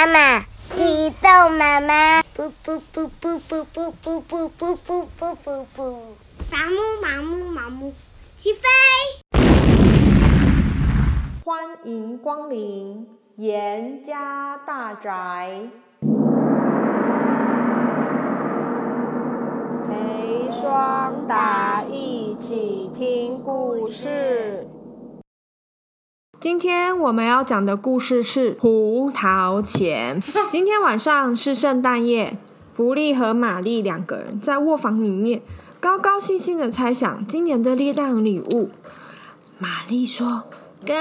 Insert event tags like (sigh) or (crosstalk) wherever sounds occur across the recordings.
妈妈，启动妈妈，噗噗噗噗噗噗噗噗噗噗噗噗噗，麻木麻木麻木，起飞！欢迎光临严家大宅，陪双达一起听故事。今天我们要讲的故事是胡桃钳。(laughs) 今天晚上是圣诞夜，福利和玛丽两个人在卧房里面高高兴兴的猜想今年的圣诞礼物。玛丽说：“哥，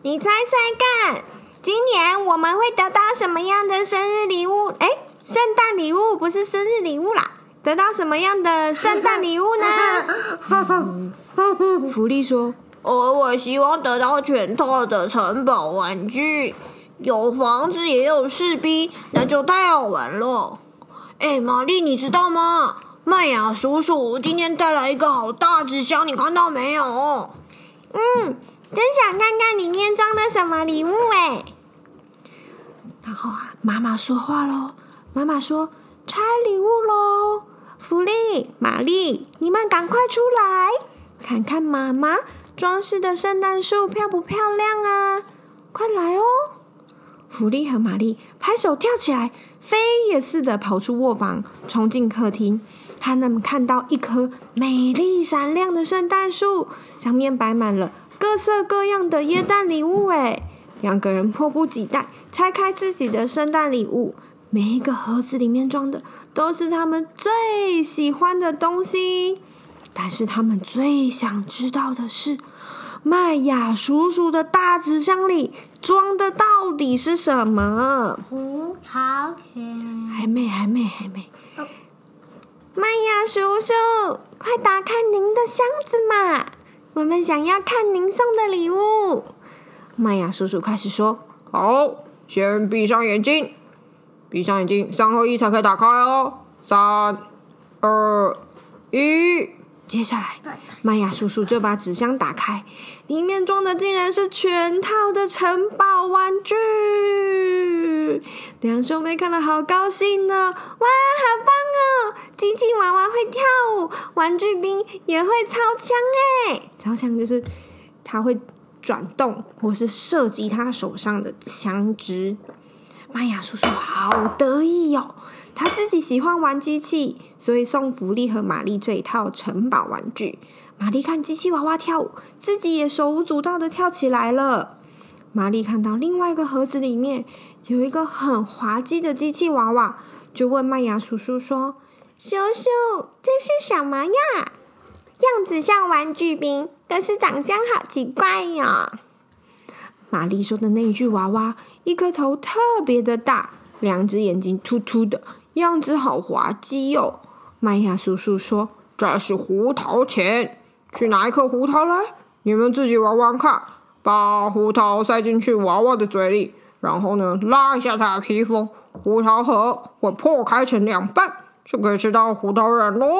你猜猜看，今年我们会得到什么样的生日礼物？哎，圣诞礼物不是生日礼物啦，得到什么样的圣诞礼物呢？” (laughs) (laughs) 福利说。哦，我希望得到全套的城堡玩具，有房子也有士兵，那就太好玩了。哎，玛丽，你知道吗？麦雅叔叔今天带来一个好大纸箱，你看到没有？嗯，真想看看里面装的什么礼物哎。然后啊，妈妈说话喽，妈妈说拆礼物喽，福利、玛丽，你们赶快出来看看妈妈。装饰的圣诞树漂不漂亮啊？快来哦！福利和玛丽拍手跳起来，飞也似的跑出卧房，冲进客厅。他们看到一棵美丽闪亮的圣诞树，上面摆满了各色各样的耶诞礼物。哎，两个人迫不及待拆开自己的圣诞礼物，每一个盒子里面装的都是他们最喜欢的东西。但是他们最想知道的是。麦雅叔叔的大纸箱里装的到底是什么？胡桃钳。还没，还没，还没。哦。麦雅叔叔，快打开您的箱子嘛！我们想要看您送的礼物。麦雅叔叔开始说：“好，先闭上眼睛，闭上眼睛，三二一才可以打开哦。三、二、一。”接下来，麦雅叔叔就把纸箱打开，里面装的竟然是全套的城堡玩具。两兄妹看了好高兴呢！哇，好棒哦！机器娃娃会跳舞，玩具兵也会操枪诶！操枪就是他会转动或是射击他手上的枪支。麦雅叔叔好得意哟、哦！他自己喜欢玩机器，所以送福利和玛丽这一套城堡玩具。玛丽看机器娃娃跳舞，自己也手舞足蹈的跳起来了。玛丽看到另外一个盒子里面有一个很滑稽的机器娃娃，就问麦芽叔叔说：“叔叔，这是什么呀？样子像玩具兵，可是长相好奇怪哟、哦。”玛丽说的那一具娃娃。一颗头特别的大，两只眼睛突突的，样子好滑稽哦。麦雅叔叔说：“这是胡桃钳，去拿一颗胡桃来，你们自己玩玩看。把胡桃塞进去娃娃的嘴里，然后呢，拉一下它的披风，胡桃核会破开成两半，就可以吃到胡桃仁喽。”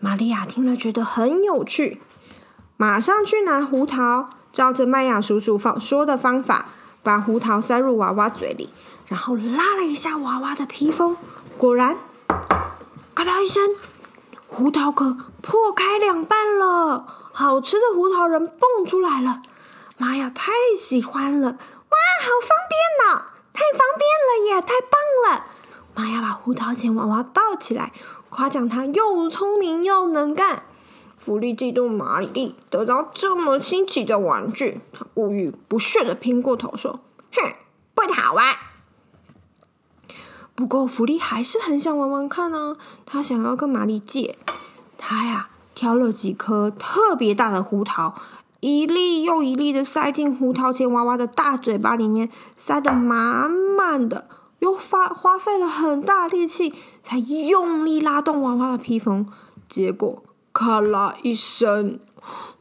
玛利亚听了觉得很有趣，马上去拿胡桃。照着麦雅叔叔方说的方法，把胡桃塞入娃娃嘴里，然后拉了一下娃娃的披风，果然，咔啦一声，胡桃壳破开两半了，好吃的胡桃仁蹦出来了。妈呀，太喜欢了！哇，好方便呢，太方便了耶，太棒了！妈呀，把胡桃钳娃娃抱起来，夸奖他又聪明又能干。福利嫉妒玛丽得到这么新奇的玩具，他故意不屑的偏过头说：“哼，不好玩。”不过福利还是很想玩玩看呢、啊，他想要跟玛丽借。他呀挑了几颗特别大的胡桃，一粒又一粒的塞进胡桃钳娃娃的大嘴巴里面，塞得满满的，又花花费了很大力气才用力拉动娃娃的披风，结果。咔啦一声，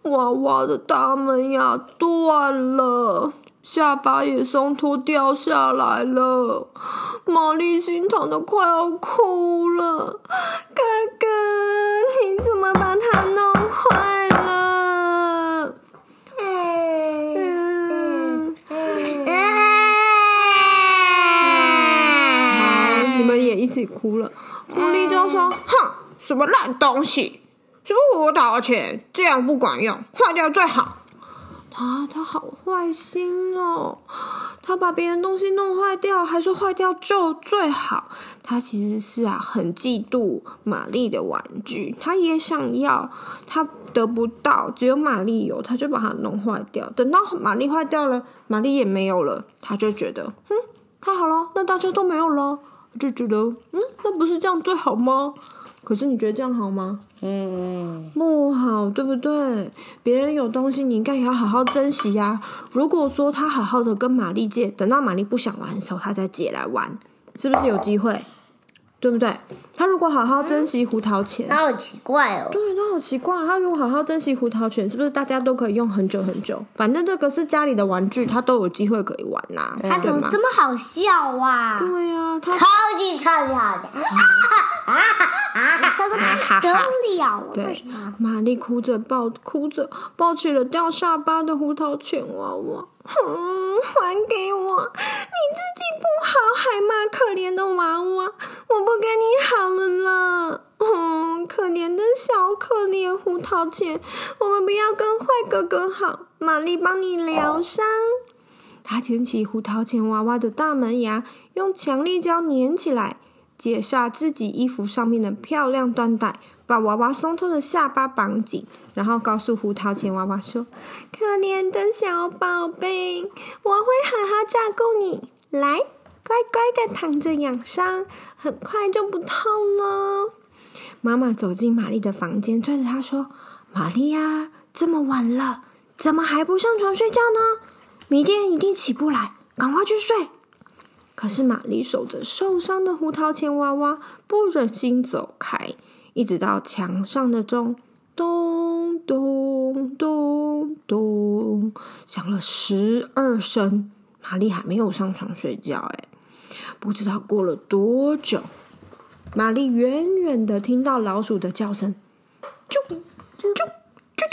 娃娃的大门牙断了，下巴也松脱掉下来了，玛丽心疼的快要哭了，哥哥，你怎么把它弄坏了？啊，你们也一起哭了。狐狸就说，哼，什么烂东西，就和我讨钱，这样不管用，坏掉最好。他他好坏心哦，他把别人东西弄坏掉，还说坏掉就最好。他其实是啊，很嫉妒玛丽的玩具，他也想要，他得不到，只有玛丽有，他就把它弄坏掉。等到玛丽坏掉了，玛丽也没有了，他就觉得，嗯，太好了，那大家都没有了，就觉得，嗯，那不是这样最好吗？可是你觉得这样好吗？嗯，不好，对不对？别人有东西，你应该也要好好珍惜呀。如果说他好好的跟玛丽借，等到玛丽不想玩的时候，他再借来玩，是不是有机会？对不对？他如果好好珍惜胡桃钳，他好奇怪哦。对，他好奇怪。他如果好好珍惜胡桃钳，是不是大家都可以用很久很久？反正这个是家里的玩具，他都有机会可以玩呐。他怎么这么好笑啊？对呀，他超级超级好笑。啊啊！笑得不得了。(laughs) 对，玛丽哭着抱哭着抱起了掉下巴的胡桃钳娃娃。哼，还给我！你自己不好，还骂可怜的娃娃，我不跟你好了啦。嗯，可怜的小可怜胡桃钳，我们不要跟坏哥哥好。玛丽帮你疗伤。他捡起胡桃钳娃娃的大门牙，用强力胶粘起来。解下自己衣服上面的漂亮缎带，把娃娃松脱的下巴绑紧，然后告诉胡桃钳娃娃说：“可怜的小宝贝，我会好好照顾你。来，乖乖的躺着养伤，很快就不痛了。”妈妈走进玛丽的房间，对着她说：“玛丽呀，这么晚了，怎么还不上床睡觉呢？明天一定起不来，赶快去睡。”可是玛丽守着受伤的胡桃钳娃娃，不忍心走开，一直到墙上的钟咚咚咚咚响了十二声，玛丽还没有上床睡觉。哎，不知道过了多久，玛丽远远的听到老鼠的叫声，啾啾啾啾啾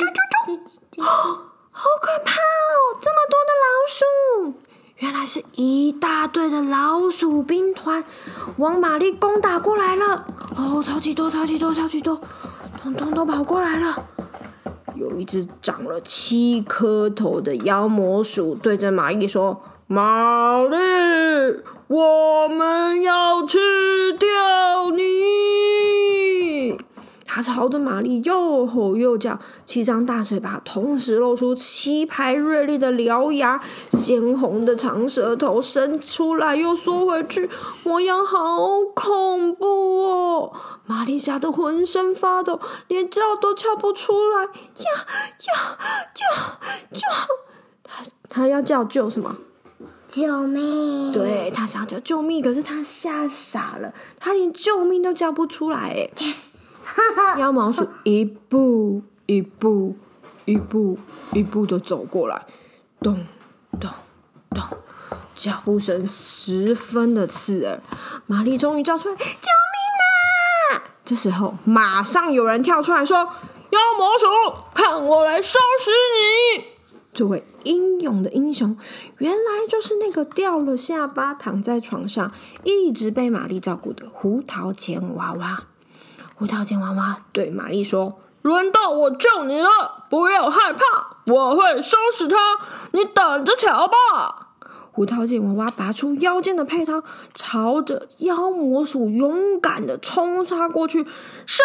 啾啾，(gasps) 好可怕哦！这么多的老鼠。原来是一大队的老鼠兵团往玛丽攻打过来了！哦，超级多，超级多，超级多，通通都跑过来了。有一只长了七颗头的妖魔鼠对着玛丽说：“玛丽，我们要吃掉你！”他朝着玛丽又吼又叫，七张大嘴巴同时露出七排锐利的獠牙，鲜红的长舌头伸出来又缩回去，模样好恐怖哦！玛丽吓得浑身发抖，连叫都叫不出来。叫叫叫叫！他他要叫救什么？救命！对，他想要叫救命，可是他吓傻了，他连救命都叫不出来。哎。妖魔鼠一步一步一步一步的走过来，咚咚咚，脚步声十分的刺耳。玛丽终于叫出来：“救命啊！”这时候，马上有人跳出来说：“妖魔鼠，看我来收拾你！”这位英勇的英雄，原来就是那个掉了下巴、躺在床上、一直被玛丽照顾的胡桃钳娃娃。胡桃钳娃娃对玛丽说：“轮到我救你了，不要害怕，我会收拾他，你等着瞧吧。”胡桃钳娃娃拔出腰间的佩刀，朝着妖魔鼠勇敢的冲杀过去，杀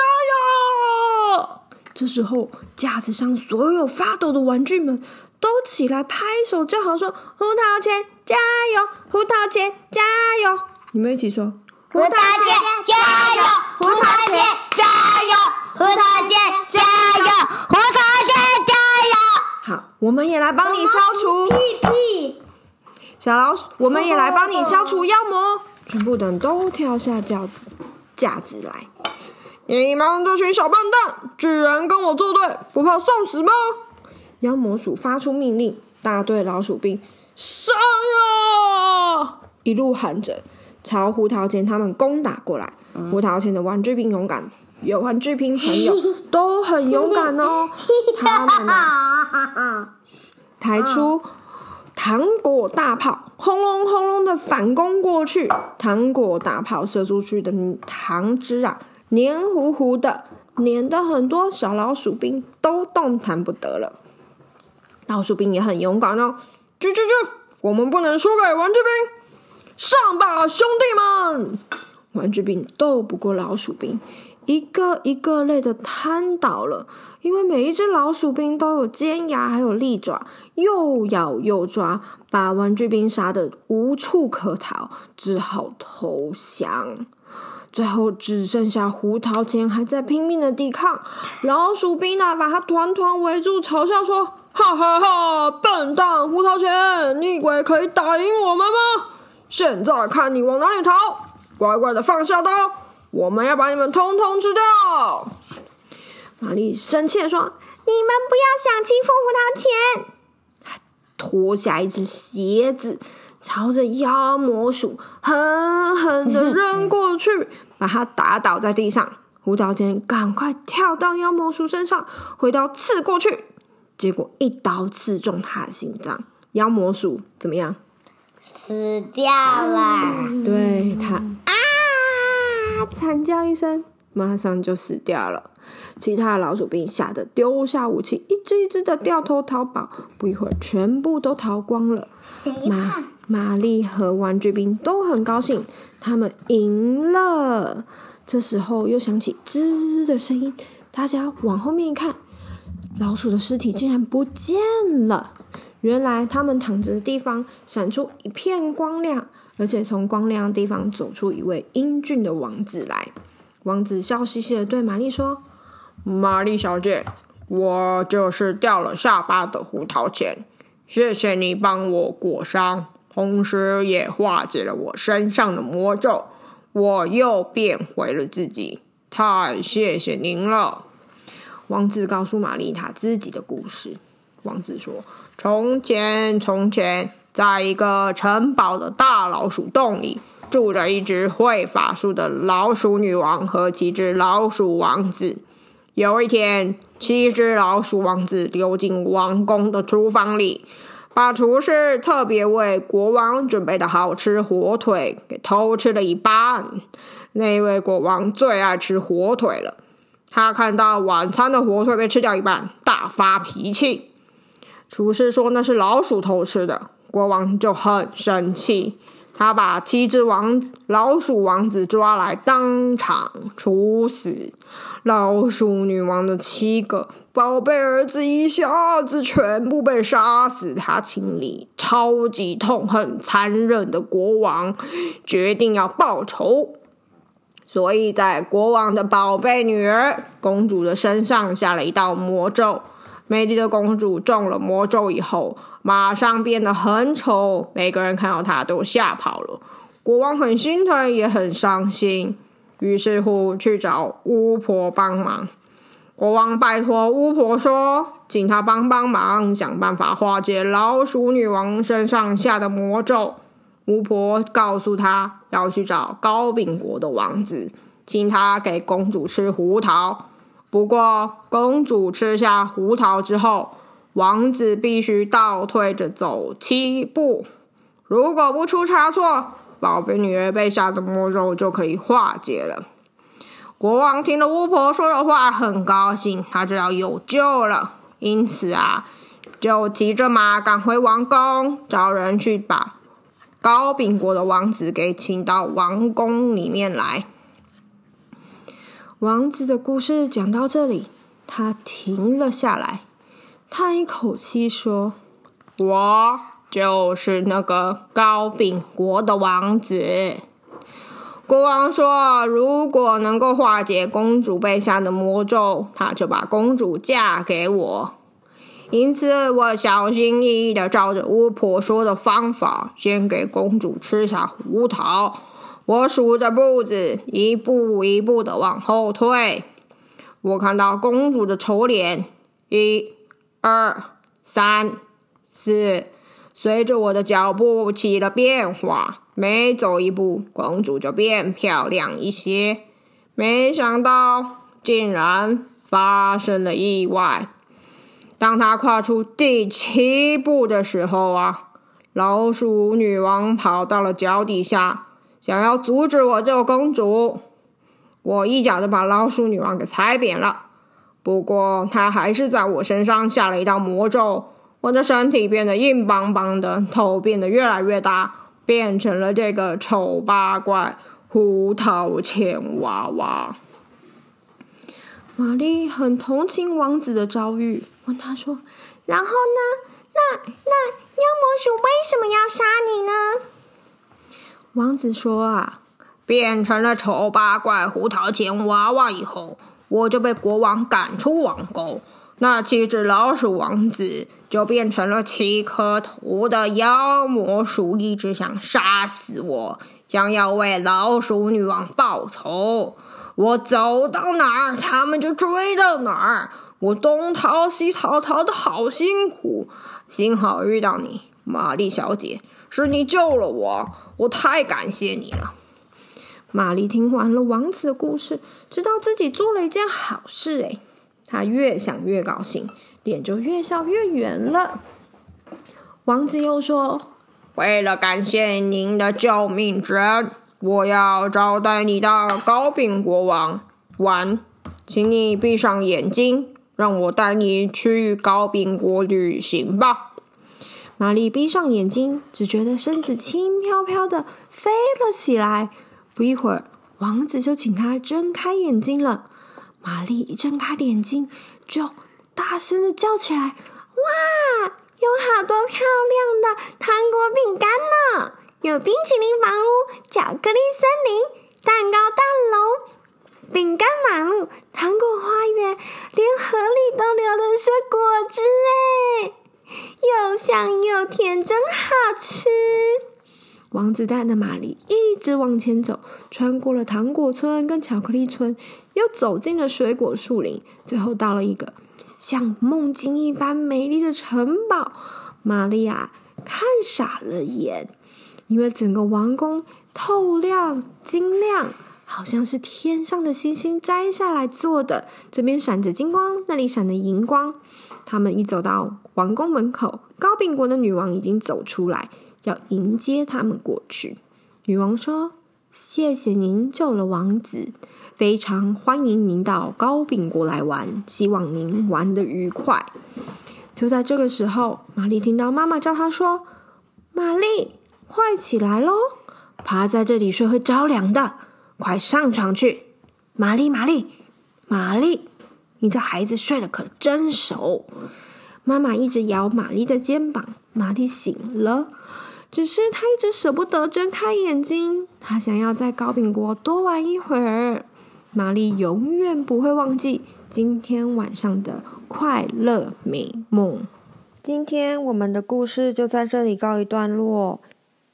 呀！这时候，架子上所有发抖的玩具们都起来拍手叫好，说：“胡桃钳加油！胡桃钳加油！”你们一起说。胡桃钳加油！胡桃姐加油！胡桃姐加油！胡桃姐加油！好，我们也来帮你消除屁屁小老鼠，我们也来帮你消除妖魔。全部的人都跳下轿子架子来。你们这群小笨蛋，居然跟我作对，不怕送死吗？妖魔鼠发出命令，大队老鼠兵上呀！一路喊着。朝胡桃钳他们攻打过来，嗯、胡桃钳的玩具兵勇敢，有玩具兵朋友都很勇敢哦。(laughs) 他们呢，(laughs) 抬出糖果大炮轰隆轰隆的反攻过去，糖果大炮射出去的糖汁啊，黏糊糊的，黏的很多小老鼠兵都动弹不得了。老鼠兵也很勇敢哦，去去去，我们不能输给玩具兵，上吧，兄弟们！玩具兵斗不过老鼠兵，一个一个累得瘫倒了。因为每一只老鼠兵都有尖牙，还有利爪，又咬又抓，把玩具兵杀得无处可逃，只好投降。最后只剩下胡桃钳还在拼命的抵抗。老鼠兵呢，把他团团围住，嘲笑说：“哈哈哈，笨蛋胡桃钳，你以为可以打赢我们吗？现在看你往哪里逃！乖乖的放下刀，我们要把你们通通吃掉。”玛丽生气地说：“你们不要想欺负胡桃钳！”脱下一只鞋子，朝着妖魔鼠狠狠的扔过去，把它打倒在地上。胡桃钳赶快跳到妖魔鼠身上，挥刀刺过去，结果一刀刺中他的心脏。妖魔鼠怎么样？死掉了。对，他啊，惨叫一声，马上就死掉了。其他老鼠兵吓得丢下武器，一只一只的掉头逃跑。不一会儿，全部都逃光了。谁怕？玛丽和玩具兵都很高兴，他们赢了。这时候又响起吱的声音，大家往后面一看，老鼠的尸体竟然不见了。原来他们躺着的地方闪出一片光亮，而且从光亮的地方走出一位英俊的王子来。王子笑嘻嘻的对玛丽说。玛丽小姐，我就是掉了下巴的胡桃钳，谢谢你帮我裹伤，同时也化解了我身上的魔咒，我又变回了自己，太谢谢您了。王子告诉玛丽他自己的故事。王子说：“从前，从前，在一个城堡的大老鼠洞里，住着一只会法术的老鼠女王和七只老鼠王子。”有一天，七只老鼠王子溜进王宫的厨房里，把厨师特别为国王准备的好吃火腿给偷吃了一半。那位国王最爱吃火腿了，他看到晚餐的火腿被吃掉一半，大发脾气。厨师说那是老鼠偷吃的，国王就很生气。他把七只王老鼠王子抓来，当场处死。老鼠女王的七个宝贝儿子一下子全部被杀死。他心里超级痛恨残忍的国王，决定要报仇。所以在国王的宝贝女儿公主的身上下了一道魔咒。美丽的公主中了魔咒以后，马上变得很丑，每个人看到她都吓跑了。国王很心疼，也很伤心，于是乎去找巫婆帮忙。国王拜托巫婆说，请她帮帮忙，想办法化解老鼠女王身上下的魔咒。巫婆告诉他要去找高饼国的王子，请他给公主吃胡桃。不过，公主吃下胡桃之后，王子必须倒退着走七步。如果不出差错，宝贝女儿被下的魔咒就可以化解了。国王听了巫婆说的话，很高兴，他知道有救了。因此啊，就骑着马赶回王宫，找人去把高饼国的王子给请到王宫里面来。王子的故事讲到这里，他停了下来，叹一口气说：“我就是那个高饼国的王子。”国王说：“如果能够化解公主被下的魔咒，他就把公主嫁给我。因此，我小心翼翼的照着巫婆说的方法，先给公主吃下胡桃。”我数着步子，一步一步的往后退。我看到公主的丑脸，一、二、三、四，随着我的脚步起了变化。每走一步，公主就变漂亮一些。没想到，竟然发生了意外。当她跨出第七步的时候啊，老鼠女王跑到了脚底下，想要阻止我救公主。我一脚就把老鼠女王给踩扁了。不过她还是在我身上下了一道魔咒，我的身体变得硬邦邦的，头变得越来越大，变成了这个丑八怪胡桃钳娃娃。玛丽很同情王子的遭遇，问他说：“然后呢？那那妖魔鼠为什么要杀你呢？”王子说：“啊，变成了丑八怪胡桃钳娃娃以后，我就被国王赶出王宫。那七只老鼠王子就变成了七颗头的妖魔鼠，一直想杀死我，想要为老鼠女王报仇。”我走到哪儿，他们就追到哪儿。我东逃西逃，逃的好辛苦。幸好遇到你，玛丽小姐，是你救了我，我太感谢你了。玛丽听完了王子的故事，知道自己做了一件好事。诶，她越想越高兴，脸就越笑越圆了。王子又说：“为了感谢您的救命之恩。”我要招待你到糕饼国王玩，请你闭上眼睛，让我带你去糕饼国旅行吧。玛丽闭上眼睛，只觉得身子轻飘飘的飞了起来。不一会儿，王子就请她睁开眼睛了。玛丽一睁开眼睛，就大声的叫起来：“哇，有好多漂亮的糖果饼干呢！”有冰淇淋房屋、巧克力森林、蛋糕大楼、饼干马路、糖果花园，连河里都流的是果汁哎，又香又甜，真好吃！王子带着玛丽一直往前走，穿过了糖果村跟巧克力村，又走进了水果树林，最后到了一个像梦境一般美丽的城堡。玛丽亚看傻了眼。因为整个王宫透亮晶亮，好像是天上的星星摘下来做的。这边闪着金光，那里闪着银光。他们一走到王宫门口，高饼国的女王已经走出来，要迎接他们过去。女王说：“谢谢您救了王子，非常欢迎您到高饼国来玩，希望您玩得愉快。”就在这个时候，玛丽听到妈妈叫她说：“玛丽。”快起来喽！趴在这里睡会着凉的，快上床去！玛丽，玛丽，玛丽，你这孩子睡得可真熟。妈妈一直摇玛丽的肩膀，玛丽醒了，只是她一直舍不得睁开眼睛。她想要在糕饼国多玩一会儿。玛丽永远不会忘记今天晚上的快乐美梦。今天我们的故事就在这里告一段落。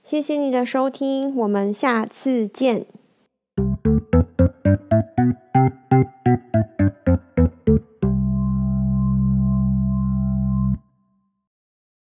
谢谢你的收听，我们下次见。